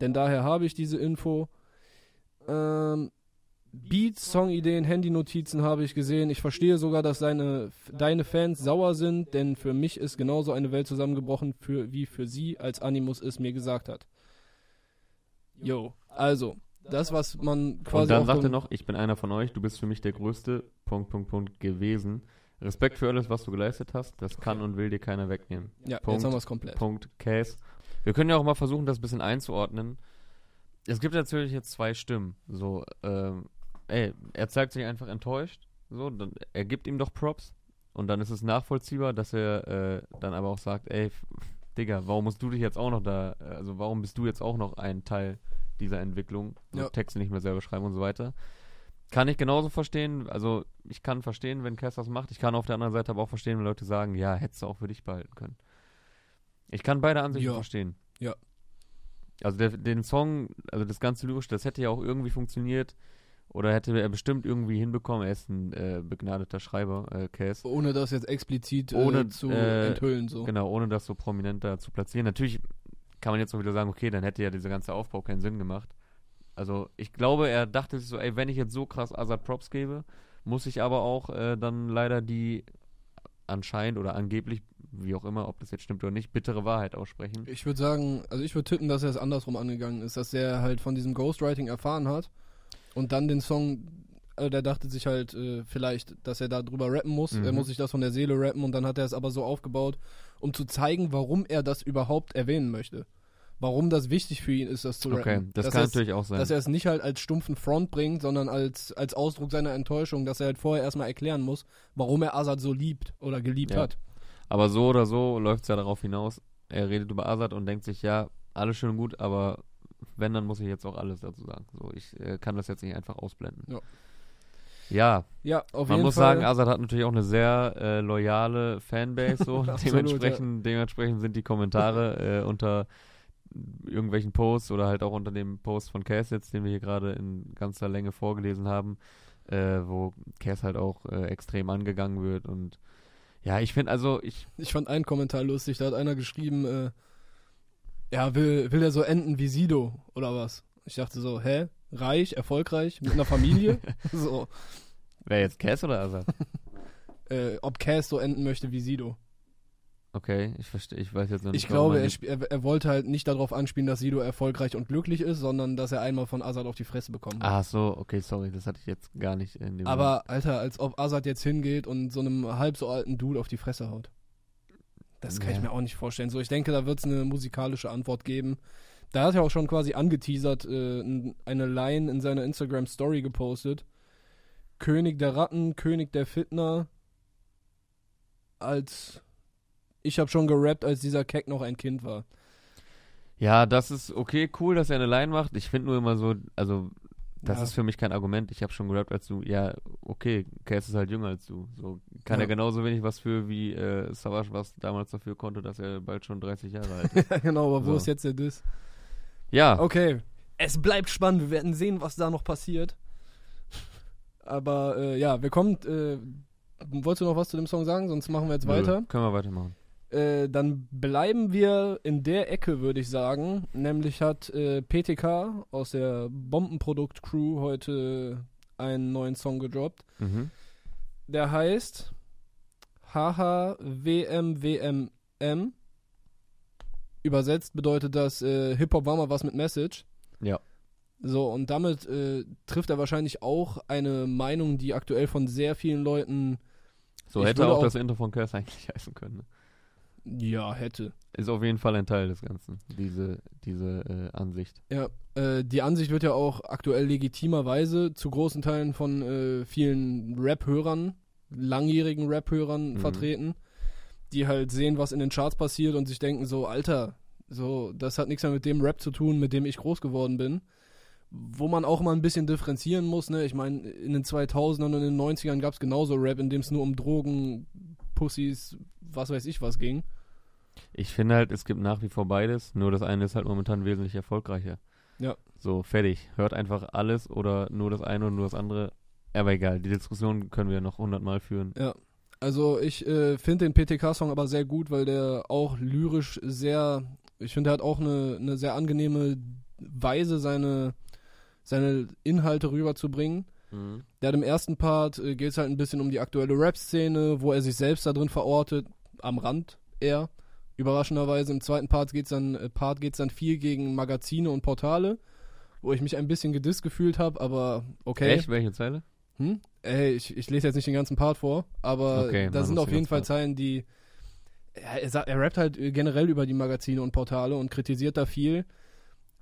denn daher habe ich diese Info. Ähm, Beats, Songideen, Handynotizen habe ich gesehen. Ich verstehe sogar, dass deine, deine Fans sauer sind, denn für mich ist genauso eine Welt zusammengebrochen, für, wie für sie, als Animus es mir gesagt hat. Jo, also, das, was man quasi. Und dann sagt er noch, ich bin einer von euch, du bist für mich der größte, Punkt, Punkt, Punkt, gewesen. Respekt für alles, was du geleistet hast, das kann und will dir keiner wegnehmen. Ja, Punkt. jetzt haben wir es komplett. Punkt, Case. Wir können ja auch mal versuchen, das ein bisschen einzuordnen. Es gibt natürlich jetzt zwei Stimmen. So, ähm, ey, er zeigt sich einfach enttäuscht. So, dann, er gibt ihm doch Props. Und dann ist es nachvollziehbar, dass er äh, dann aber auch sagt, ey, Digga, warum musst du dich jetzt auch noch da, äh, also warum bist du jetzt auch noch ein Teil dieser Entwicklung? Ja. Texte nicht mehr selber schreiben und so weiter. Kann ich genauso verstehen. Also, ich kann verstehen, wenn Cass das macht. Ich kann auf der anderen Seite aber auch verstehen, wenn Leute sagen, ja, hättest du auch für dich behalten können. Ich kann beide Ansichten Ja. verstehen. Ja. Also der, den Song, also das ganze lyrisch, das hätte ja auch irgendwie funktioniert oder hätte er bestimmt irgendwie hinbekommen. Er ist ein äh, begnadeter Schreiber, äh, Case. Ohne das jetzt explizit Ohne, äh, zu äh, enthüllen, so. Genau, ohne das so prominent da zu platzieren. Natürlich kann man jetzt auch wieder sagen, okay, dann hätte ja dieser ganze Aufbau keinen Sinn gemacht. Also ich glaube, er dachte sich so, ey, wenn ich jetzt so krass Azad Props gebe, muss ich aber auch äh, dann leider die anscheinend oder angeblich, wie auch immer, ob das jetzt stimmt oder nicht, bittere Wahrheit aussprechen. Ich würde sagen, also ich würde tippen, dass er es andersrum angegangen ist, dass er halt von diesem Ghostwriting erfahren hat und dann den Song, also der dachte sich halt äh, vielleicht, dass er da drüber rappen muss. Mhm. Er muss sich das von der Seele rappen und dann hat er es aber so aufgebaut, um zu zeigen, warum er das überhaupt erwähnen möchte. Warum das wichtig für ihn ist, das zu rappen. Okay, das Dass kann natürlich auch sein. Dass er es nicht halt als stumpfen Front bringt, sondern als, als Ausdruck seiner Enttäuschung, dass er halt vorher erstmal erklären muss, warum er Azad so liebt oder geliebt Ja. hat. Aber so oder so läuft es ja darauf hinaus, er redet über Azad und denkt sich, ja, alles schön und gut, aber wenn, dann muss ich jetzt auch alles dazu sagen. So, ich äh, kann das jetzt nicht einfach ausblenden. Ja. Ja, Ja, auf man jeden muss Fall. sagen, Azad hat natürlich auch eine sehr äh, loyale Fanbase. So. Dementsprechend, dementsprechend sind die Kommentare äh, unter irgendwelchen Posts oder halt auch unter dem Post von Cass jetzt, den wir hier gerade in ganzer Länge vorgelesen haben, äh, wo Cass halt auch äh, extrem angegangen wird und ja, ich finde also, ich, Ich fand einen Kommentar lustig, da hat einer geschrieben, äh, ja, will, will er so enden wie Sido oder was? Ich dachte so, hä? Reich, erfolgreich, mit einer Familie? so, wer jetzt Cass oder Azad? äh, ob Cass so enden möchte wie Sido. Okay, ich verstehe, ich weiß jetzt noch nicht. Ich glaube, er, er, er wollte halt nicht darauf anspielen, dass Sido erfolgreich und glücklich ist, sondern dass er einmal von Azad auf die Fresse bekommen hat. Ah, so, okay, sorry, das hatte ich jetzt gar nicht in dem Aber, Alter, als ob Azad jetzt hingeht und so einem halb so alten Dude auf die Fresse haut. Das kann Ja. ich mir auch nicht vorstellen. So, ich denke, da wird es eine musikalische Antwort geben. Da hat er auch schon quasi angeteasert, äh, eine Line in seiner Instagram-Story gepostet. König der Ratten, König der Fitner. Als. Ich habe schon gerappt, als dieser Keck noch ein Kind war. Ja, das ist okay, cool, dass er eine Line macht. Ich finde nur immer so, also das Ja. ist für mich kein Argument. Ich habe schon gerappt als du. Ja, okay, Case ist halt jünger als du. So kann Ja. er genauso wenig was für, wie äh, Savage was damals dafür konnte, dass er bald schon 30 Jahre alt ist. Ja, genau, aber wo So. ist jetzt der Diss? ja, Okay. Es bleibt spannend. Wir werden sehen, was da noch passiert. Aber äh, ja, wir kommen. Äh, wolltest du noch was zu dem Song sagen? Sonst machen wir jetzt nö, weiter. Können wir weitermachen. Äh, dann bleiben wir in der Ecke, würde ich sagen. Nämlich hat äh, PTK aus der Bombenprodukt-Crew heute einen neuen Song gedroppt. Mhm. Der heißt Haha WMWMM. Übersetzt bedeutet das äh, Hip-Hop war mal was mit Message. Ja. So, und damit äh, trifft er wahrscheinlich auch eine Meinung, die aktuell von sehr vielen Leuten, So hätte auch, auch- das Intro von Case eigentlich heißen können. Ne? Ja, hätte. Ist auf jeden Fall ein Teil des Ganzen, diese, diese äh, Ansicht. Ja, äh, die Ansicht wird ja auch aktuell legitimerweise zu großen Teilen von äh, vielen Rap-Hörern, langjährigen Rap-Hörern Mhm. vertreten, die halt sehen, was in den Charts passiert und sich denken so, Alter, so, das hat nichts mehr mit dem Rap zu tun, mit dem ich groß geworden bin. Wo man auch mal ein bisschen differenzieren muss, ne? Ich meine, in den 2000ern und in den 90ern gab es genauso Rap, in dem es nur um Drogen, Pussys, was weiß ich was ging. Ich finde halt, es gibt nach wie vor beides, nur das eine ist halt momentan wesentlich erfolgreicher. Ja. So, fertig. Hört einfach alles oder nur das eine und nur das andere. Aber egal, die Diskussion können wir noch hundertmal führen. Also ich äh, finde den PTK-Song aber sehr gut, weil der auch lyrisch sehr, ich finde, er hat auch eine, eine sehr angenehme Weise, seine, seine Inhalte rüberzubringen. Der hat im ersten Part äh, geht es halt ein bisschen um die aktuelle Rap-Szene, wo er sich selbst da drin verortet, am Rand eher. Überraschenderweise im zweiten Part geht es dann, äh, Part geht's dann viel gegen Magazine und Portale, wo ich mich ein bisschen gedisst gefühlt habe, aber okay. Echt? Welche Zeile? Hm? Ey, ich, ich lese jetzt nicht den ganzen Part vor, aber Okay, da sind auf jeden Fall. Zeilen, die. Er, er, er rappt halt äh, generell über die Magazine und Portale und kritisiert da viel.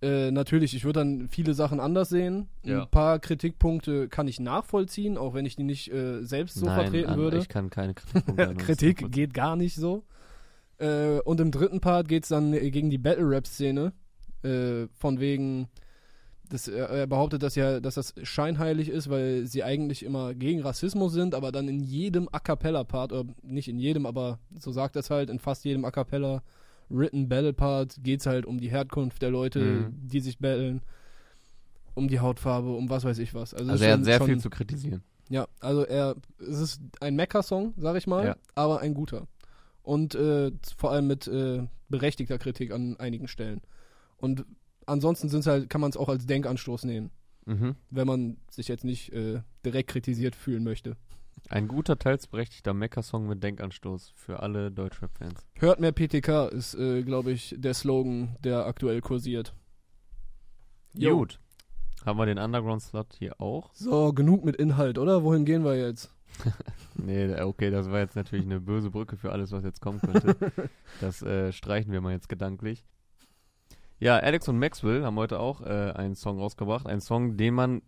Äh, natürlich, ich würde dann viele Sachen anders sehen. Ja. Ein paar Kritikpunkte kann ich nachvollziehen, auch wenn ich die nicht äh, selbst so Nein, vertreten an- würde. Ich kann keine Kritikpunkte Kritik geht gar nicht so. Äh, und im dritten Part geht es dann äh, gegen die Battle-Rap-Szene. Äh, von wegen, das, er, er behauptet, dass, ja, dass das scheinheilig ist, weil sie eigentlich immer gegen Rassismus sind, aber dann in jedem A Cappella-Part, oder nicht in jedem, aber so sagt er es halt, in fast jedem A Cappella Written Battle Part geht es halt um die Herkunft der Leute, Mhm. die sich battlen, um die Hautfarbe, um was weiß ich was. Also, Also er hat sehr schon, viel zu kritisieren. ja, also er, es ist ein Mecker-Song, sag ich mal, Ja. aber ein guter. Und äh, vor allem mit äh, berechtigter Kritik an einigen Stellen. Und ansonsten sind's halt, kann man es auch als Denkanstoß nehmen, Mhm. wenn man sich jetzt nicht äh, direkt kritisiert fühlen möchte. Ein guter, teils berechtigter Mecker-Song mit Denkanstoß für alle Deutschrap-Fans. Hört mehr PTK ist, äh, glaube ich, der Slogan, der aktuell kursiert. Jo. Gut. Haben wir den Underground-Slot hier auch? So, genug mit Inhalt, oder? Wohin gehen wir jetzt? Nee, okay, das war jetzt natürlich eine böse Brücke für alles, was jetzt kommen könnte. das äh, streichen wir mal jetzt gedanklich. Ja, Alex und Maxwell haben heute auch äh, einen Song rausgebracht. Ein Song, den man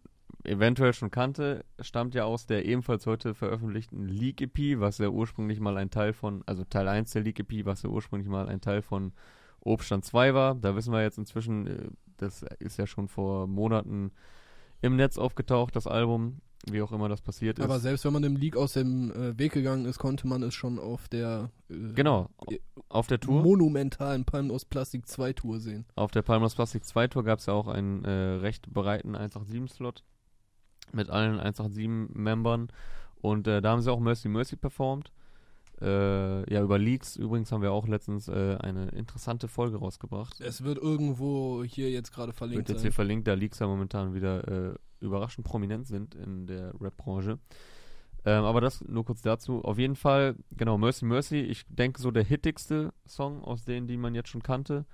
eventuell schon kannte, stammt ja aus der ebenfalls heute veröffentlichten Leak-EP, was ja ursprünglich mal ein Teil von, also Teil 1 der Leak-EP, was ja ursprünglich mal ein Teil von Obstand 2 war. Da wissen wir jetzt inzwischen, äh, das ist ja schon vor Monaten im Netz aufgetaucht, das Album, wie auch immer das passiert ist. Aber selbst wenn man dem Leak aus dem äh, Weg gegangen ist, konnte man es schon auf der äh, genau, auf der Tour. monumentalen Palm aus Plastik 2 Tour sehen. Auf der Palm aus Plastik 2 Tour gab es ja auch einen äh, recht breiten 187-Slot mit allen 187-Membern. Und äh, da haben sie auch Mercy Mercy performt. Äh, ja, über Leaks übrigens haben wir auch letztens äh, eine interessante Folge rausgebracht. Es wird irgendwo hier jetzt gerade verlinkt Wird jetzt sein. hier verlinkt, da Leaks ja momentan wieder äh, überraschend prominent sind in der Rap-Branche. Ähm, aber das nur kurz dazu. Auf jeden Fall, genau, Mercy Mercy, ich denke so der hittigste Song aus denen, die man jetzt schon kannte.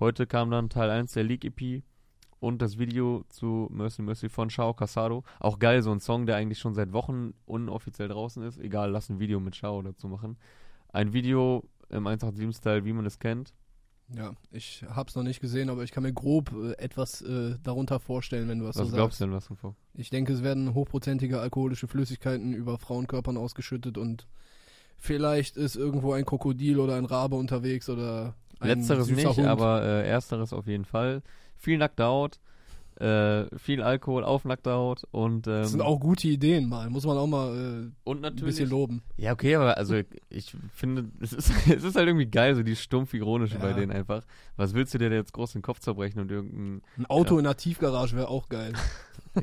Heute kam dann Teil 1 der Leak-EP und das Video zu Mercy Mercy von Shao Casado. Auch geil, so ein Song, der eigentlich schon seit Wochen unoffiziell draußen ist. Egal, lass ein Video mit Shao dazu machen. Ein Video im 187-Style, wie man es kennt. Ja, ich hab's noch nicht gesehen, aber ich kann mir grob äh, etwas äh, darunter vorstellen, wenn du was, Was so glaubst sagst. du denn, was du vor? Ich denke, es werden hochprozentige alkoholische Flüssigkeiten über Frauenkörpern ausgeschüttet und vielleicht ist irgendwo ein Krokodil oder ein Rabe unterwegs oder ein Letzteres nicht, Hund. aber äh, ersteres auf jeden Fall. Viel Nacked Out, äh, viel Alkohol auf Nacked Out und ähm, das sind auch gute Ideen mal, muss man auch mal äh, und ein natürlich bisschen loben. Ja, okay, aber also ich finde, es ist, es ist halt irgendwie geil, so die stumpf ironische bei Ja. denen einfach. Was willst du dir denn jetzt groß den Kopf zerbrechen und irgendein Ein Auto Ja. in der Tiefgarage wäre auch geil.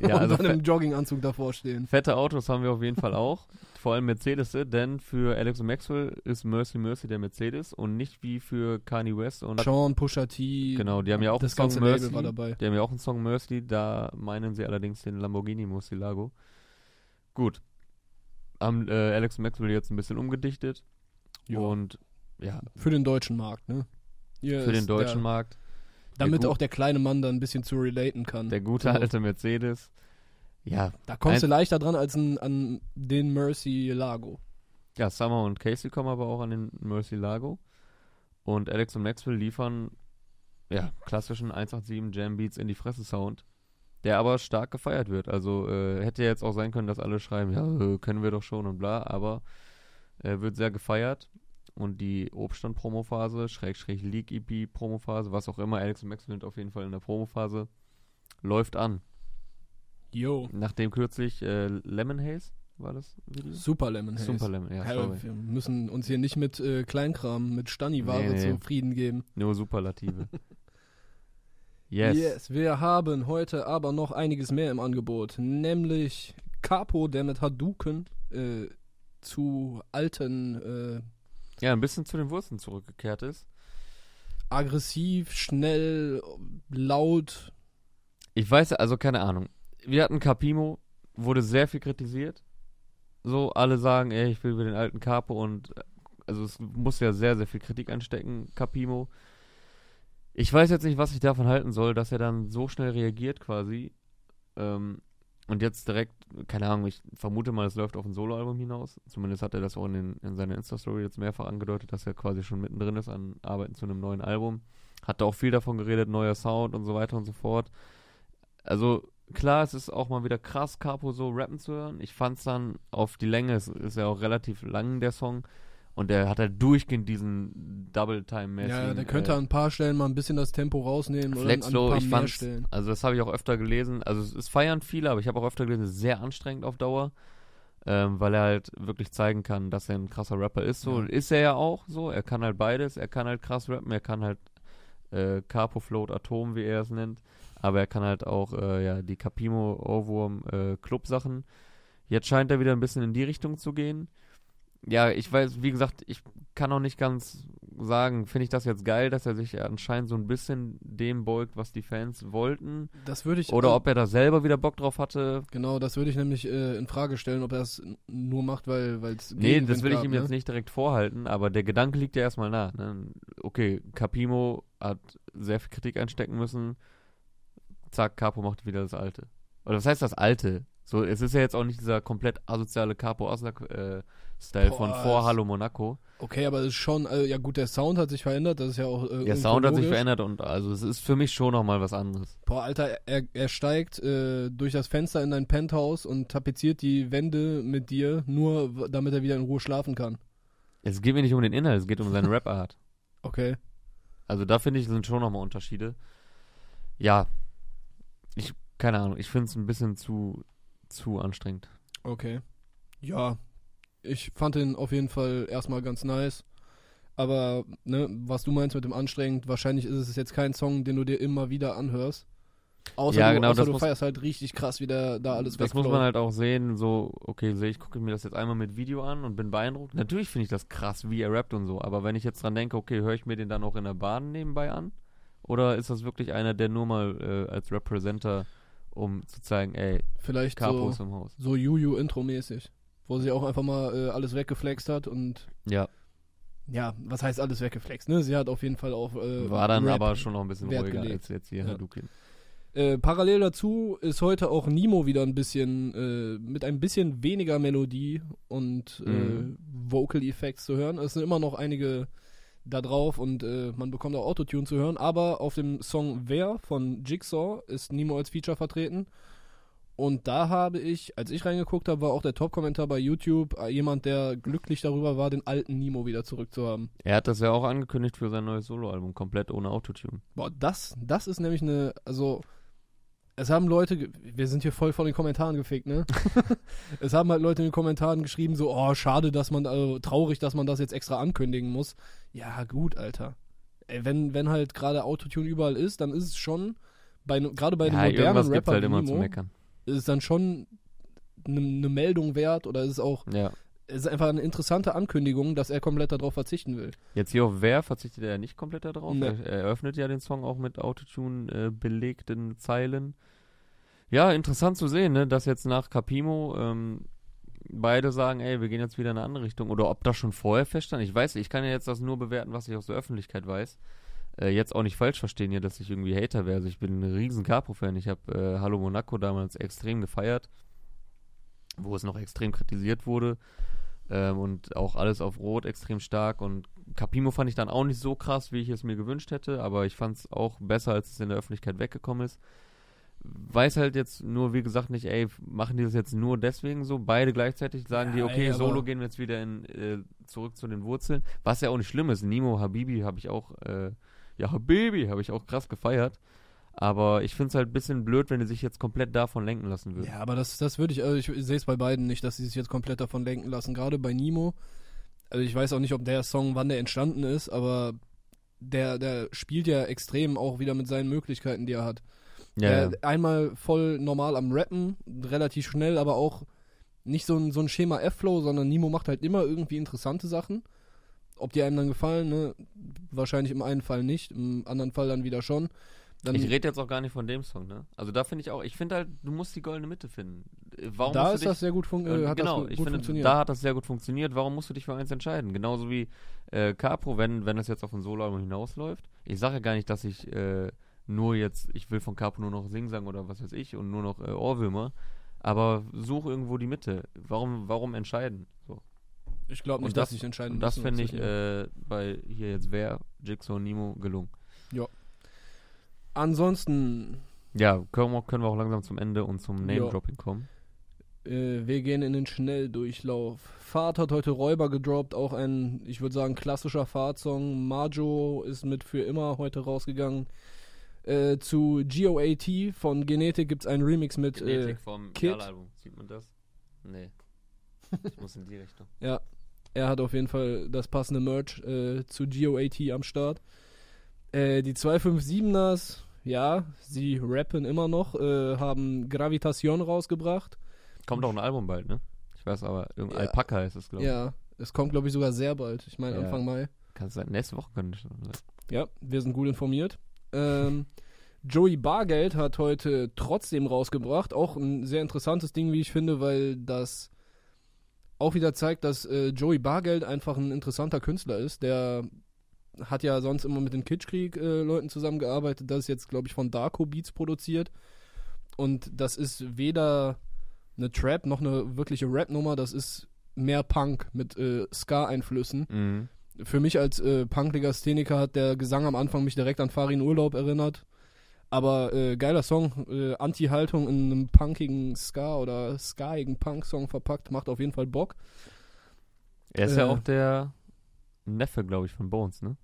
ja, also und dann im Jogginganzug davor stehen. fette Autos haben wir auf jeden Fall auch, vor allem Mercedes, denn für Alex und Maxwell ist Mercy Mercy der Mercedes und nicht wie für Kanye West und Sean, Pusha T, genau, die haben ja auch das einen ganze Song Mercy, Label war dabei. die haben ja auch einen Song Mercy, da meinen sie allerdings den Lamborghini Murcielago. Gut. Haben äh, Alex und Maxwell jetzt ein bisschen umgedichtet Ja. und ja, Für den deutschen Markt, ne? Hier für den deutschen Markt Damit der auch der kleine Mann dann ein bisschen zu relaten kann. Der gute So. alte Mercedes. Ja, Da kommst du leichter dran als ein, an den Mercy Lago. ja, Summer und Casey kommen aber auch an den Mercy Lago. Und Alex und Maxwell liefern ja, klassischen 187 Jam Beats in die Fresse Sound, der aber stark gefeiert wird. Also äh, hätte jetzt auch sein können, dass alle schreiben, ja, äh, können wir doch schon und bla, aber äh, wird sehr gefeiert. Und die Obststand-Promophase, Schrägstrich League-EP-Promophase, was auch immer, Alex und Maxwell sind auf jeden Fall in der Promophase, läuft an. Yo. Nachdem kürzlich äh, Lemon Haze war das Video? Super Lemon Haze. Super Lemon, ja, sorry. wir müssen uns hier nicht mit äh, Kleinkram, mit Stani-Ware Nee, nee. zufrieden geben. Nur Superlative. yes. Wir haben heute aber noch einiges mehr im Angebot. Nämlich Capo, der mit Hadouken äh, zu alten, äh, Ja, ein bisschen zu den Wurzeln zurückgekehrt ist. aggressiv, schnell, laut. Ich weiß, also keine Ahnung. Wir hatten Capimo, wurde sehr viel kritisiert. So, alle sagen, ey, ich will wieder den alten Capo und äh, also es muss ja sehr, sehr viel Kritik einstecken, Capimo. Ich weiß jetzt nicht, was ich davon halten soll, dass er dann so schnell reagiert quasi. Ähm, und jetzt direkt, keine Ahnung, ich vermute mal, es läuft auf ein Soloalbum hinaus. Zumindest hat er das auch in, den, in seiner Insta-Story jetzt mehrfach angedeutet, dass er quasi schon mittendrin ist an Arbeiten zu einem neuen Album. Hat da auch viel davon geredet, neuer Sound und so weiter und so fort. Also klar, es ist auch mal wieder krass, Capo so rappen zu hören. Ich fand's dann auf die Länge, es ist ja auch relativ lang, der Song. Und der hat halt durchgehend diesen Double-Time-mäßigen... Ja, der könnte äh, an ein paar Stellen mal ein bisschen das Tempo rausnehmen oder an ein paar ich mehr fand's, Stellen. also das habe ich auch öfter gelesen, also es, es feiern viele, aber ich habe auch öfter gelesen, es ist sehr anstrengend auf Dauer, ähm, weil er halt wirklich zeigen kann, dass er ein krasser Rapper ist, so, Ja. ist er ja auch so, er kann halt beides, er kann halt krass rappen, er kann halt äh, Capo Float Atom, wie er es nennt, aber er kann halt auch, äh, ja, die Capimo Ohrwurm äh, Club Sachen, jetzt scheint er wieder ein bisschen in die Richtung zu gehen, ja, ich weiß, wie gesagt, ich kann auch nicht ganz sagen, finde ich das jetzt geil, dass er sich anscheinend so ein bisschen dem beugt, was die Fans wollten. Das würde ich Oder ob er da selber wieder Bock drauf hatte. Genau, das würde ich nämlich äh, in Frage stellen, ob er es nur macht, weil es Nee, das will ich ihm ne? jetzt nicht direkt vorhalten, aber der Gedanke liegt ja erstmal nah. Ne? Okay, Capimo hat sehr viel Kritik einstecken müssen. Zack, Capo macht wieder das Alte. Oder was heißt das Alte? So, es ist ja jetzt auch nicht dieser komplett asoziale Capo Oslak äh, von vor Hallo Monaco. Okay, aber es ist schon, äh, ja gut, der Sound hat sich verändert, das ist ja auch. Äh, Der Sound hat sich verändert und also es ist für mich schon nochmal was anderes. Boah, Alter, er, er steigt äh, durch das Fenster in dein Penthouse und tapeziert die Wände mit dir, nur damit er wieder in Ruhe schlafen kann. Es geht mir nicht um den Inhalt, es geht um seine Rap-Art. Okay. Also da finde ich, sind schon nochmal Unterschiede. Ja. Ich, keine Ahnung, ich finde es ein bisschen zu, zu anstrengend. Okay. Ja, ich fand den auf jeden Fall erstmal ganz nice. Aber, ne, was du meinst mit dem anstrengend, wahrscheinlich ist es jetzt kein Song, den du dir immer wieder anhörst. Außer Ja, du, genau, außer das du muss- feierst halt richtig krass, wie der da alles das muss wegflowt. man halt auch sehen, so, okay, sehe ich, gucke mir das jetzt einmal mit Video an und bin beeindruckt. Natürlich finde ich das krass, wie er rappt und so, aber wenn ich jetzt dran denke, okay, höre ich mir den dann auch in der Bahn nebenbei an? Oder ist das wirklich einer, der nur mal äh, als Representer, um zu zeigen, ey, Vielleicht Capo so, ist im Haus? so Juju-Intro-mäßig. Wo sie auch einfach mal äh, alles weggeflext hat und Ja, ja, was heißt alles weggeflext, ne? Sie hat auf jeden Fall auch äh, war dann Rap. aber schon noch ein bisschen Wert ruhiger gelegt. als jetzt hier Ja. Hadouken. Äh, parallel dazu ist heute auch Nemo wieder ein bisschen äh, mit ein bisschen weniger Melodie und Mhm. äh, Vocal Effects zu hören. Es sind immer noch einige da drauf und äh, man bekommt auch Autotune zu hören, aber auf dem Song Wer von Jigsaw ist Nemo als Feature vertreten. Und da habe ich, als ich reingeguckt habe, war auch der Top-Kommentar bei YouTube äh, jemand, der glücklich darüber war, den alten Nemo wieder zurückzuhaben. Er hat das ja auch angekündigt für sein neues Soloalbum, komplett ohne Autotune. Boah, das, das ist nämlich eine, also, es haben Leute, wir sind hier voll von den Kommentaren gefickt, ne? es haben halt Leute in den Kommentaren geschrieben, so, oh, schade, dass man, also, traurig, dass man das jetzt extra ankündigen muss. Ja, gut, Alter. Ey, wenn, wenn halt gerade Autotune überall ist, dann ist es schon, bei, gerade bei ja, den modernen irgendwas Rappern halt immer zu Nemo, meckern. ist es dann schon eine ne Meldung wert oder ist es auch, Ja. Es ist einfach eine interessante Ankündigung, dass er komplett darauf verzichten will. Jetzt hier auf Wer verzichtet er nicht komplett darauf. Nee. Er, er eröffnet ja den Song auch mit Autotune äh, belegten Zeilen. Ja, interessant zu sehen, ne, dass jetzt nach Capimo ähm, beide sagen, ey, wir gehen jetzt wieder in eine andere Richtung. Oder ob das schon vorher feststand. Ich weiß, ich kann ja jetzt das nur bewerten, was ich aus der Öffentlichkeit weiß. Äh, jetzt auch nicht falsch verstehen hier, dass ich irgendwie Hater wäre. Also ich bin ein riesen Capo-Fan. Ich habe äh, Hallo Monaco damals extrem gefeiert, wo es noch extrem kritisiert wurde. Ähm, und auch alles auf Rot extrem stark. Und Capimo fand ich dann auch nicht so krass, wie ich es mir gewünscht hätte, aber ich fand es auch besser, als es in der Öffentlichkeit weggekommen ist. Weiß halt jetzt nur, wie gesagt, nicht, ey, machen die das jetzt nur deswegen so? Beide gleichzeitig sagen Ja, die, okay, ey, solo gehen wir jetzt wieder in, äh, zurück zu den Wurzeln. Was ja auch nicht schlimm ist. Nemo, Habibi habe ich auch, äh, ja, Habibi habe ich auch krass gefeiert. Aber ich finde es halt ein bisschen blöd, wenn die sich jetzt komplett davon lenken lassen würden. Ja, aber das, das würde ich, also ich sehe es bei beiden nicht, dass sie sich jetzt komplett davon lenken lassen. Gerade bei Nemo. Also ich weiß auch nicht, ob der Song, wann der entstanden ist, aber der, der spielt ja extrem auch wieder mit seinen Möglichkeiten, die er hat. ja, ja. Einmal voll normal am Rappen, relativ schnell, aber auch nicht so ein, so ein Schema F-Flow, sondern Nemo macht halt immer irgendwie interessante Sachen. Ob die einem dann gefallen, ne? Wahrscheinlich im einen Fall nicht, im anderen Fall dann wieder schon. Dann, Ich rede jetzt auch gar nicht von dem Song, ne? Also da finde ich auch, ich finde halt, du musst die goldene Mitte finden. Äh, Warum da ist dich, das sehr gut, fun äh, hat genau, das gut, ich finde, funktioniert. da hat das sehr gut funktioniert. Warum musst du dich für eins entscheiden? Genauso wie äh, Capro, wenn, wenn das jetzt auf ein Soloalbum hinausläuft. Ich sage ja gar nicht, dass ich äh, nur jetzt, ich will von Capro nur noch Sing-Sang oder was weiß ich und nur noch äh, Ohrwürmer. Aber such irgendwo die Mitte. Warum, warum entscheiden? So. ich glaube nicht, das- dass ich entscheiden Und das finde ich äh, bei hier jetzt wer, Jigsaw und Nemo gelungen. Ansonsten, Ja, können wir, können wir auch langsam zum Ende und zum. Name-Dropping kommen. äh, wir gehen in den Schnelldurchlauf. Fahrt hat heute Räuber gedroppt, auch ein, ich würde sagen, klassischer Fahrtsong. Majo ist mit für immer heute rausgegangen. Äh, zu GOAT von Genetik gibt es einen Remix mit. Äh, Genetik vom Kid. Jahlalbum. Sieht man das? Nee. Ich muss in die Richtung. ja, er hat auf jeden Fall das passende Merch äh, zu GOAT am Start. Äh, die 257ers, ja, sie rappen immer noch, äh, haben Gravitation rausgebracht. Kommt auch ein Album bald, ne? Ich weiß aber, irgendein Ja. Alpaka heißt es, glaube ich. Ja, es kommt, glaube ich, sogar sehr bald. Ich meine, Ja. Anfang Mai. Kann es sein? Nächste Woche könnte schon sein. Ja, wir sind gut informiert. Ähm, Joey Bargeld hat heute trotzdem rausgebracht. Auch ein sehr interessantes Ding, wie ich finde, weil das auch wieder zeigt, dass äh, Joey Bargeld einfach ein interessanter Künstler ist. Der hat ja sonst immer mit den Kitschkrieg-Leuten zusammengearbeitet. Das ist jetzt, glaube ich, von Darko Beats produziert. Und das ist weder eine Trap noch eine wirkliche Rap-Nummer. Das ist mehr Punk mit äh, Ska-Einflüssen Mhm. für mich als äh, Punklegastheniker hat der Gesang am Anfang mich direkt an Farin Urlaub erinnert. Aber äh, geiler Song, äh, Anti-Haltung in einem punkigen Ska oder skaigen Punk-Song verpackt, macht auf jeden Fall Bock. Er ist ja Äh. auch der Neffe, glaube ich, von Bones, ne?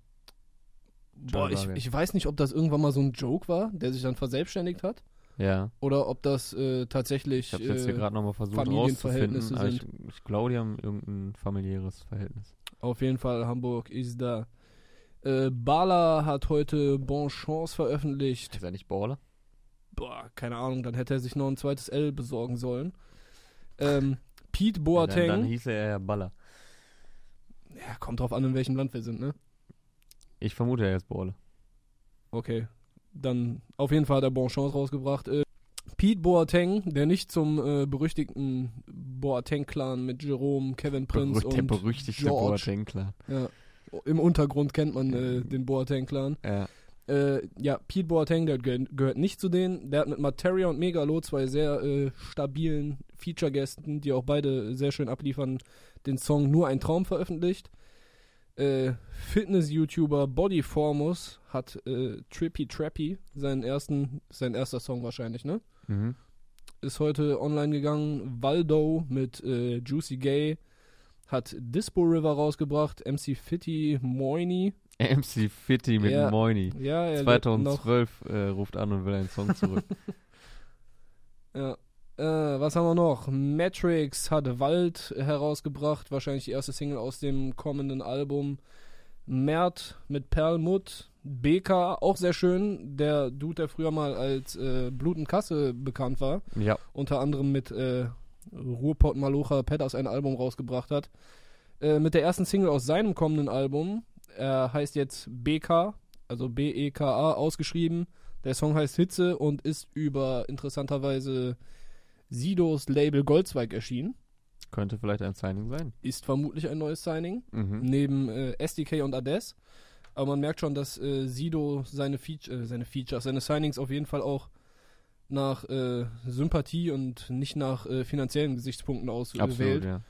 Boah, ich, ich weiß nicht, ob das irgendwann mal so ein Joke war, der sich dann verselbstständigt hat. Ja. Oder ob das äh, tatsächlich. Ich habe jetzt hier äh, gerade nochmal versucht Familienverhältnisse rauszufinden, aber ich, ich glaube, die haben irgendein familiäres Verhältnis. Auf jeden Fall, Hamburg ist da. Äh, Bala hat heute Bon Chance veröffentlicht. Ist er nicht Baller? Boah, keine Ahnung, dann hätte er sich noch ein zweites L besorgen sollen. Ähm, Pete Ja, Boateng. dann, dann hieß er ja Baller. Ja, kommt drauf an, in welchem Land wir sind, ne? Ich vermute, er ist Baller. Okay. Dann auf jeden Fall hat er Bon Chance rausgebracht. Äh, Pete Boateng, der nicht zum äh, berüchtigten Boateng-Clan mit Jerome, Kevin Prince der und berüchtigte George. Boateng, klar. ja, im Untergrund kennt man äh, den Boateng-Clan. Ja. Äh, ja, Pete Boateng, der gehört, gehört nicht zu denen. Der hat mit Materia und Megalo zwei sehr äh, stabilen Feature-Gästen, die auch beide sehr schön abliefern, den Song Nur ein Traum veröffentlicht. Äh, Fitness-YouTuber Bodyformus hat äh, Trippy Trappy, seinen ersten, sein erster Song wahrscheinlich, ne? Mhm. Ist heute online gegangen. Waldo mit äh, Juicy Gay hat Dispo River rausgebracht. MC Fitty Moini. MC Fitty mit Ja. Moini. Ja, er lebt noch. 2012 äh, ruft an und will einen Song zurück. Ja. Äh, was haben wir noch? Matrix hat Wald herausgebracht, wahrscheinlich die erste Single aus dem kommenden Album. Mert mit Perlmutt. BK, auch sehr schön. Der Dude, der früher mal als äh, Blut und Kasse bekannt war. ja. Unter anderem mit äh, Ruhrpott Malocha Petters ein Album rausgebracht hat. Äh, mit der ersten Single aus seinem kommenden Album. Er heißt jetzt BK, also B-E-K-A, ausgeschrieben. Der Song heißt Hitze und ist über interessanterweise Sidos Label Goldzweig erschienen. Könnte vielleicht ein Signing sein. Ist vermutlich ein neues Signing. Mhm. Neben äh, SDK und Ades. Aber man merkt schon, dass äh, Sido seine, Feature, äh, seine Features, seine Signings auf jeden Fall auch nach äh, Sympathie und nicht nach äh, finanziellen Gesichtspunkten auswählt. Absolut, ja.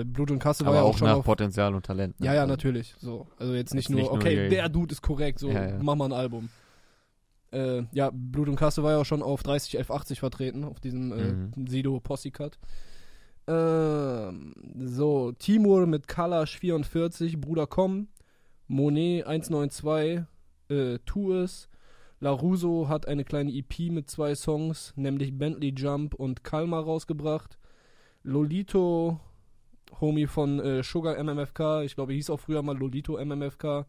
Äh, Blut und Kasse war Aber ja auch auch schon nach auf Potenzial und Talent. ne? Ja, ja, Also, natürlich. So. Also jetzt nicht Jetzt nur, nicht okay, der Dude ist korrekt, so Ja, ja. mach mal ein Album. Äh, ja, Blut und Kasse war ja auch schon auf 30 1180 vertreten, auf diesem äh, Mhm. Sido Posse Cut. Ähm, so, Timur mit Kalash 44, Bruder Komm, Monet 192, äh, Tu es. Laruso hat eine kleine EP mit zwei Songs, nämlich Bentley Jump und Kalmar rausgebracht. Lolito, Homie von äh, Sugar MMFK, ich glaube, er hieß auch früher mal Lolito MMFK.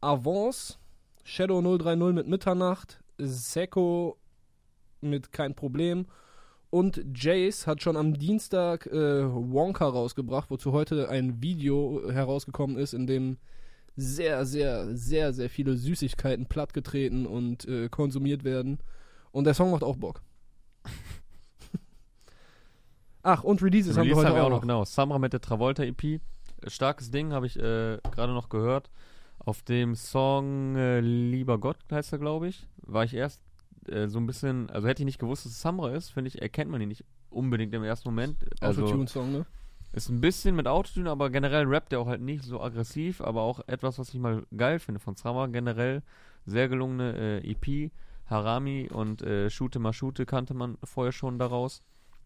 Avance, Shadow 030 mit Mitternacht, Seko mit Kein Problem und Jace hat schon am Dienstag äh, Wonka rausgebracht, wozu heute ein Video herausgekommen ist, in dem sehr, sehr, sehr, sehr viele Süßigkeiten plattgetreten und äh, konsumiert werden. Und der Song macht auch Bock. Ach, und Releases haben wir Release heute auch noch. genau. Samra mit der Travolta EP. Starkes Ding, habe ich äh, gerade noch gehört. Auf dem Song äh, Lieber Gott heißt er, glaube ich, war ich erst äh, so ein bisschen, also hätte ich nicht gewusst, dass es Samra ist, finde ich, erkennt man ihn nicht unbedingt im ersten Moment. Also Autotune-Song, ne? ist ein bisschen mit Autotune, aber generell rappt er auch halt nicht so aggressiv, aber auch etwas, was ich mal geil finde von Samra. Generell sehr gelungene äh, EP. Harami und äh, Shoote Mashute kannte man vorher schon daraus.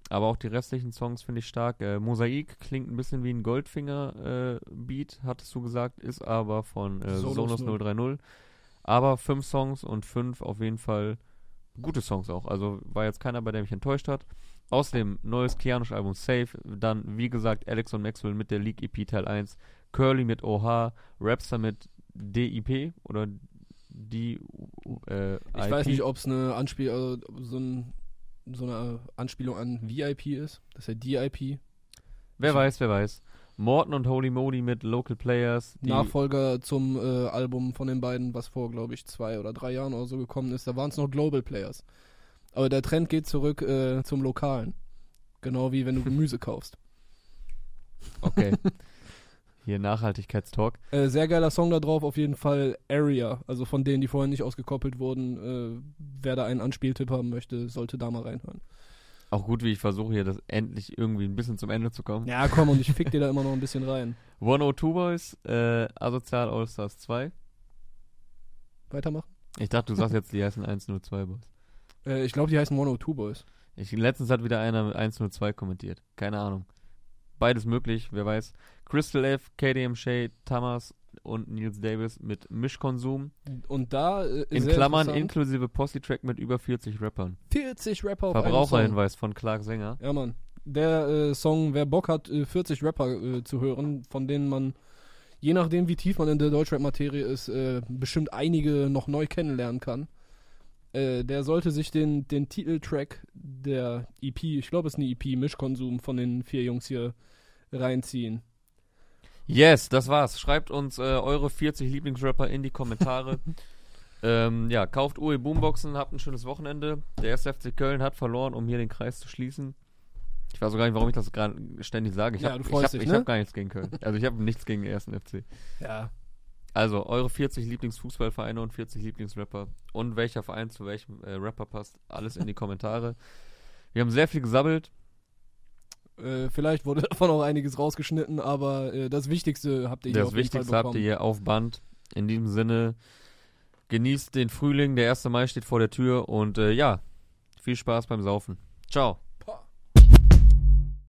Aber auch die restlichen Songs finde ich stark. Äh, Mosaik klingt ein bisschen wie ein Goldfinger-Beat, hattest du gesagt, ist aber von äh, Sonos Sonos 030. Aber fünf Songs und fünf auf jeden Fall gute Songs auch. Also war jetzt keiner, bei dem mich enttäuscht hat. Außerdem neues Kianosch-Album Safe. Dann, wie gesagt, Alex und Maxwell mit der League EP Teil 1. Curly mit OH. Rapster mit DIP oder die äh, Ich weiß nicht, ob es eine Anspiel also so, ein, so eine Anspielung an VIP ist. Das ist ja DIP. Wer weiß, wer weiß. Morton und Holy Modi mit Local Players. Die, Nachfolger zum äh, Album von den beiden, was vor, glaube ich, zwei oder drei Jahren oder so gekommen ist. Da waren es noch Global Players. Aber der Trend geht zurück äh, zum Lokalen. Genau wie wenn du Gemüse kaufst. Okay. Hier Nachhaltigkeitstalk. Äh, sehr geiler Song da drauf, auf jeden Fall Area. Also von denen, die vorhin nicht ausgekoppelt wurden. Äh, wer da einen Anspieltipp haben möchte, sollte da mal reinhören. Auch gut, wie ich versuche hier das endlich irgendwie ein bisschen zum Ende zu kommen. Ja, komm, und ich fick dir da immer noch ein bisschen rein. 102 Boys, äh, Asozial All-Stars 2. Weitermachen? Ich dachte, du sagst jetzt, die heißen 102 Boys. Äh, ich glaube, die heißen 102 Boys. Ich, letztens hat wieder einer mit 102 kommentiert. Keine Ahnung. Beides möglich, wer weiß. Crystal F, KDM Shade, Tamas und Nils Davis mit Mischkonsum. Und da äh, In Klammern inklusive Posse-Track mit über 40 Rappern. 40 Rapper. Verbraucherhinweis von Clark Sänger. Ja, Mann. Der äh, Song, wer Bock hat, äh, 40 Rapper äh, zu hören, von denen man, je nachdem wie tief man in der Deutschrap-Materie ist, äh, bestimmt einige noch neu kennenlernen kann. Äh, der sollte sich den, den Titeltrack der EP, ich glaube es ist eine EP, Mischkonsum von den vier Jungs hier reinziehen. Yes, das war's. Schreibt uns äh, eure 40 Lieblingsrapper in die Kommentare. ähm, ja, kauft UE Boomboxen, habt ein schönes Wochenende. Der 1. FC Köln hat verloren, um hier den Kreis zu schließen. Ich weiß auch gar nicht, warum ich das gerade ständig sage. Ich Ja, habe du ich freust hab, dich, ich ne? hab gar nichts gegen Köln. Also ich habe nichts gegen den 1. FC. Ja. Also eure 40 Lieblingsfußballvereine und 40 Lieblingsrapper und welcher Verein zu welchem äh, Rapper passt, alles in die Kommentare. Wir haben sehr viel gesabbelt. Äh, vielleicht wurde davon auch einiges rausgeschnitten, aber äh, das Wichtigste habt ihr hier Das auf Wichtigste habt ihr hier auf Band. In diesem Sinne, genießt den Frühling. Der 1. Mai steht vor der Tür und äh, ja, viel Spaß beim Saufen. Ciao.